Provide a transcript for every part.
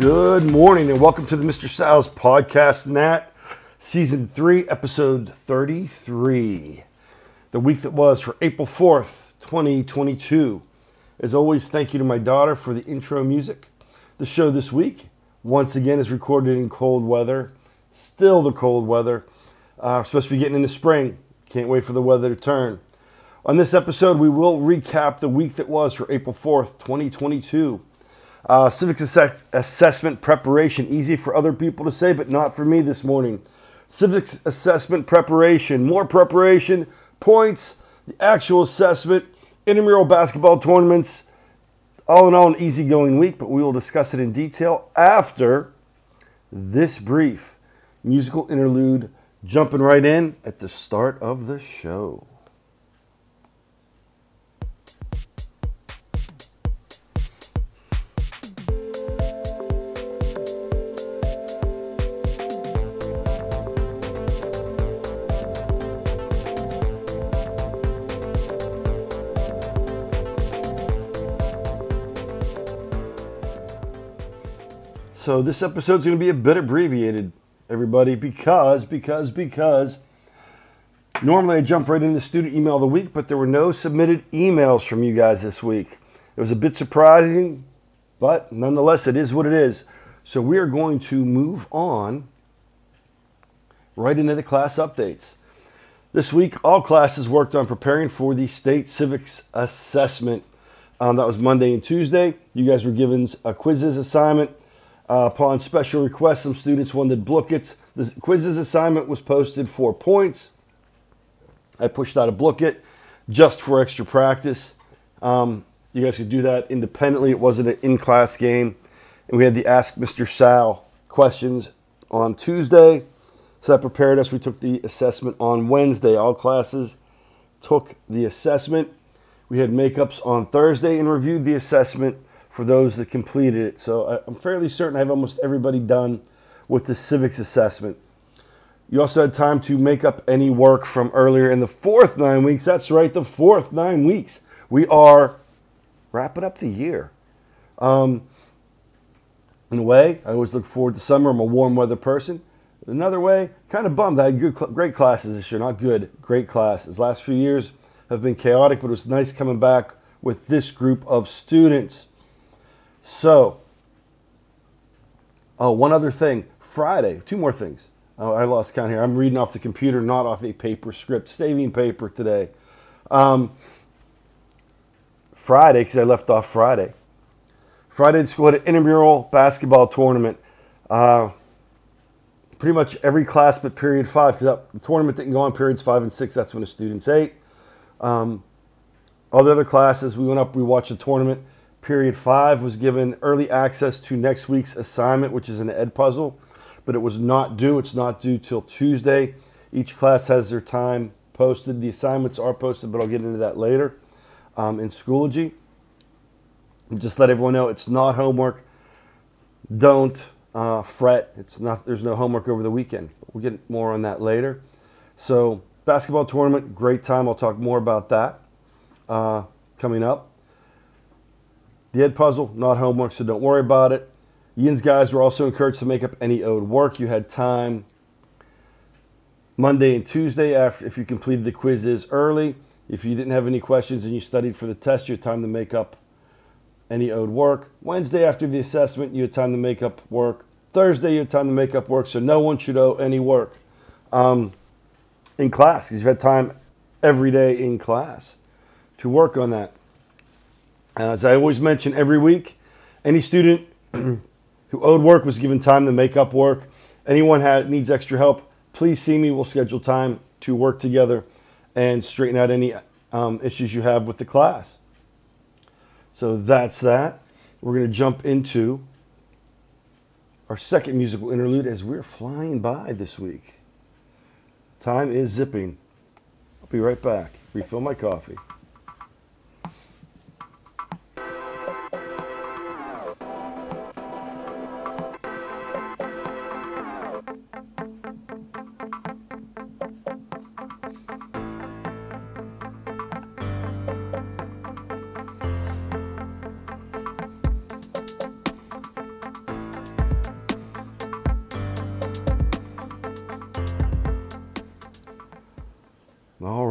Good morning and welcome to the Mr. Sal's podcast, Nat, season three, episode 33. The week that was for April 4th, 2022. As always, thank you to my daughter for the intro music. The show this week, once again, is recorded in cold weather. Still the cold weather. Uh, we're supposed to be getting into spring. Can't wait for the weather to turn. On this episode, we will recap the week that was for April 4th, 2022. Uh, civics assess- assessment preparation, easy for other people to say, but not for me this morning. Civics assessment preparation, more preparation, points, the actual assessment, intramural basketball tournaments. All in all, an easygoing week, but we will discuss it in detail after this brief musical interlude, jumping right in at the start of the show. So this episode's going to be a bit abbreviated, everybody, because because because normally I jump right into the student email of the week, but there were no submitted emails from you guys this week. It was a bit surprising, but nonetheless, it is what it is. So we are going to move on right into the class updates. This week, all classes worked on preparing for the state civics assessment. Um, that was Monday and Tuesday. You guys were given a Quizizz assignment. Uh, upon special request, some students wanted Blookets. The Quizizz assignment was posted for points. I pushed out a Blooket just for extra practice. Um, you guys could do that independently. It wasn't an in class game. And we had the Ask Mr. Sal questions on Tuesday. So that prepared us. We took the assessment on Wednesday. All classes took the assessment. We had makeups on Thursday and reviewed the assessment for those that completed it. So I'm fairly certain I have almost everybody done with the civics assessment. You also had time to make up any work from earlier in the fourth nine weeks. That's right, the fourth nine weeks. We are wrapping up the year. Um, in a way, I always look forward to summer. I'm a warm weather person. Another way, kind of bummed. I had good, great classes this year. Not good, great classes. Last few years have been chaotic, but it was nice coming back with this group of students. So, oh, one other thing. Friday, two more things. Oh, I lost count here. I'm reading off the computer, not off a paper script. Saving paper today. Um, Friday, because I left off Friday. Friday, the school had an intramural basketball tournament. Uh, pretty much every class but period five, because the tournament didn't go on periods five and six. That's when the students ate. Um, all the other classes, we went up, we watched the tournament. Period five was given early access to next week's assignment, which is an Edpuzzle, but it was not due. It's not due till Tuesday. Each class has their time posted. The assignments are posted, but I'll get into that later um, in Schoology. Just let everyone know it's not homework. Don't uh, fret. It's not. There's no homework over the weekend. We'll get more on that later. So basketball tournament, great time. I'll talk more about that uh, coming up. The Edpuzzle, not homework, so don't worry about it. Yin's guys were also encouraged to make up any owed work. You had time Monday and Tuesday after if you completed the Quizizz early. If you didn't have any questions and you studied for the test, you had time to make up any owed work. Wednesday after the assessment, you had time to make up work. Thursday, you had time to make up work, so no one should owe any work um, in class because you've had time every day in class to work on that. As I always mention every week, any student who owed work was given time to make up work. Anyone has, needs extra help, please see me. We'll schedule time to work together and straighten out any um, issues you have with the class. So that's that. We're going to jump into our second musical interlude as we're flying by this week. Time is zipping. I'll be right back. Refill my coffee.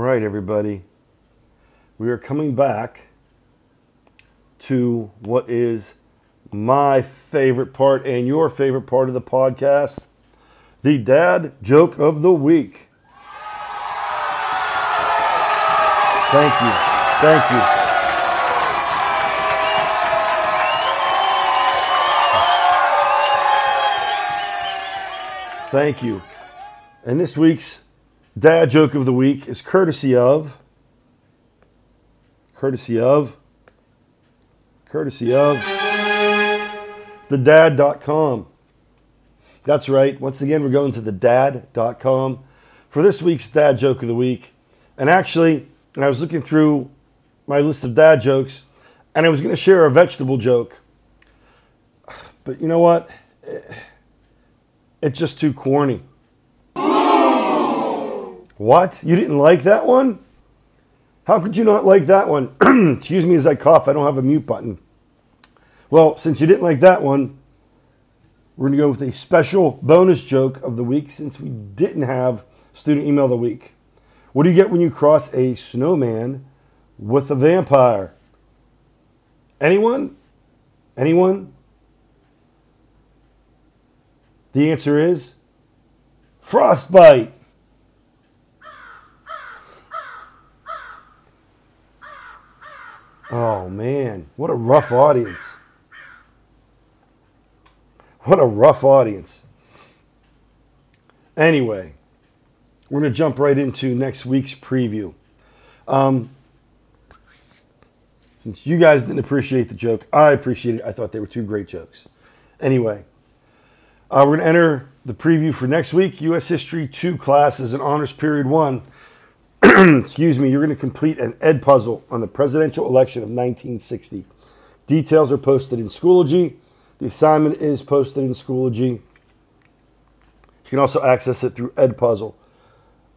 Right, everybody. We are coming back to what is my favorite part and your favorite part of the podcast the dad joke of the week. Thank you. Thank you. Thank you. And this week's dad joke of the week is courtesy of courtesy of courtesy of the thedad.com. That's right. Once again, we're going to the thedad.com for this week's dad joke of the week. And actually, I was looking through my list of dad jokes and I was going to share a vegetable joke. But you know what? It's just too corny. What? You didn't like that one? How could you not like that one? Excuse me as I cough. I don't have a mute button. Well, since you didn't like that one, we're going to go with a special bonus joke of the week since we didn't have student email of the week. What do you get when you cross a snowman with a vampire? Anyone? Anyone? The answer is frostbite. Oh man, what a rough audience. What a rough audience. Anyway, we're going to jump right into next week's preview. Um, since you guys didn't appreciate the joke, I appreciate it. I thought they were two great jokes. Anyway, uh, we're going to enter the preview for next week. U.S. History 2 class is an honors period one. Excuse me, you're going to complete an Edpuzzle on the presidential election of 1960. Details are posted in Schoology. The assignment is posted in Schoology. You can also access it through Edpuzzle.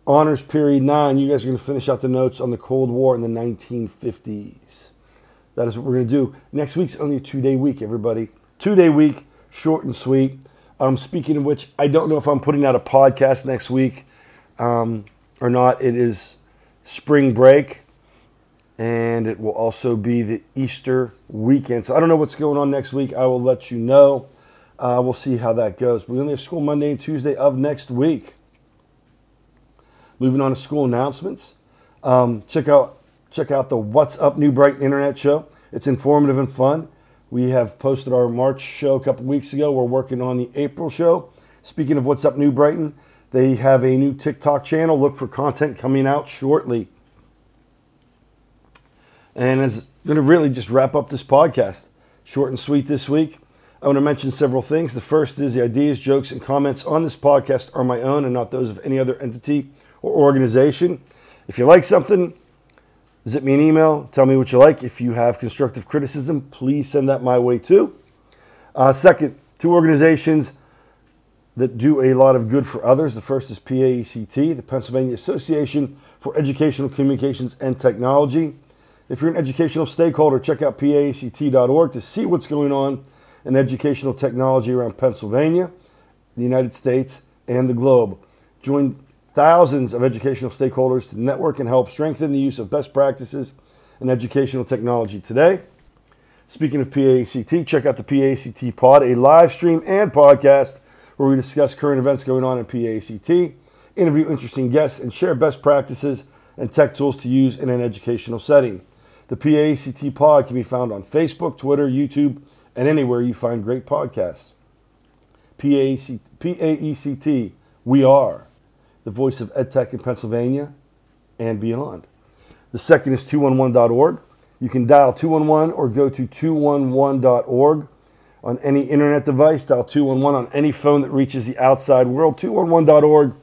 Honors Period 9, you guys are going to finish out the notes on the Cold War in the 1950s. That is what we're going to do. Next week's only a two day week, everybody. Two day week, short and sweet. Um, speaking of which, I don't know if I'm putting out a podcast next week um, or not. It is spring break, and it will also be the Easter weekend. So I don't know what's going on next week. I will let you know. Uh, we'll see how that goes. But we only have school Monday and Tuesday of next week. Moving on to school announcements. Um, check out check out the What's Up New Brighton Internet Show. It's informative and fun. We have posted our March show a couple weeks ago. We're working on the April show. Speaking of What's Up New Brighton, they have a new TikTok channel. Look for content coming out shortly. And it's going to really just wrap up this podcast. Short and sweet this week. I want to mention several things. The first is the ideas, jokes, and comments on this podcast are my own and not those of any other entity or organization. If you like something, Zip me an email. Tell me what you like. If you have constructive criticism, please send that my way too. Uh, second, two organizations that do a lot of good for others. The first is PAECT, the Pennsylvania Association for Educational Communications and Technology. If you're an educational stakeholder, check out paect.org to see what's going on in educational technology around Pennsylvania, the United States, and the globe. Join thousands of educational stakeholders to network and help strengthen the use of best practices in educational technology today. Speaking of PACT, check out the PACT Pod, a live stream and podcast where we discuss current events going on in PACT, interview interesting guests, and share best practices and tech tools to use in an educational setting. The PACT Pod can be found on Facebook, Twitter, YouTube, and anywhere you find great podcasts. PACT, PAECT, we are the voice of EdTech in Pennsylvania and beyond. The second is 211.org. You can dial 211 or go to 211.org on any internet device. Dial 211 on any phone that reaches the outside world. 211.org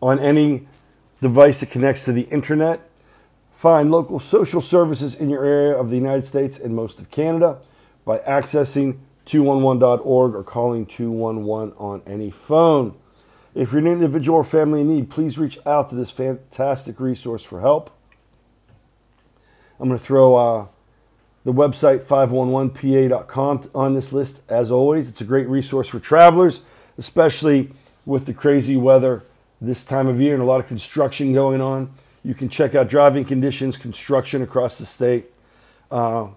on any device that connects to the internet. Find local social services in your area of the United States and most of Canada by accessing 211.org or calling 211 on any phone. If you're an individual or family in need, please reach out to this fantastic resource for help. I'm going to throw uh, the website 511pa.com on this list as always. It's a great resource for travelers, especially with the crazy weather this time of year and a lot of construction going on. You can check out driving conditions, construction across the state. Uh,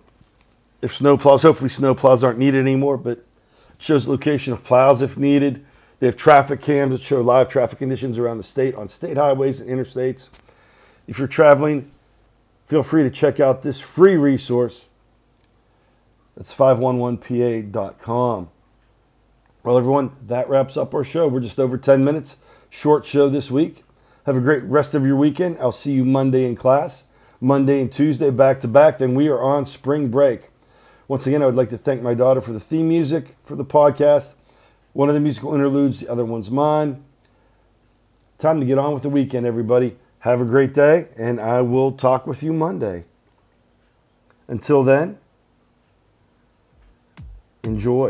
if snow plows, hopefully snow plows aren't needed anymore, but it shows the location of plows if needed. They have traffic cams that show live traffic conditions around the state on state highways and interstates. If you're traveling, feel free to check out this free resource. That's 511pa.com. Well, everyone, that wraps up our show. We're just over 10 minutes. Short show this week. Have a great rest of your weekend. I'll see you Monday in class. Monday and Tuesday back to back. Then we are on spring break. Once again, I would like to thank my daughter for the theme music for the podcast. One of the musical interludes, the other one's mine. Time to get on with the weekend, everybody. Have a great day, and I will talk with you Monday. Until then, enjoy.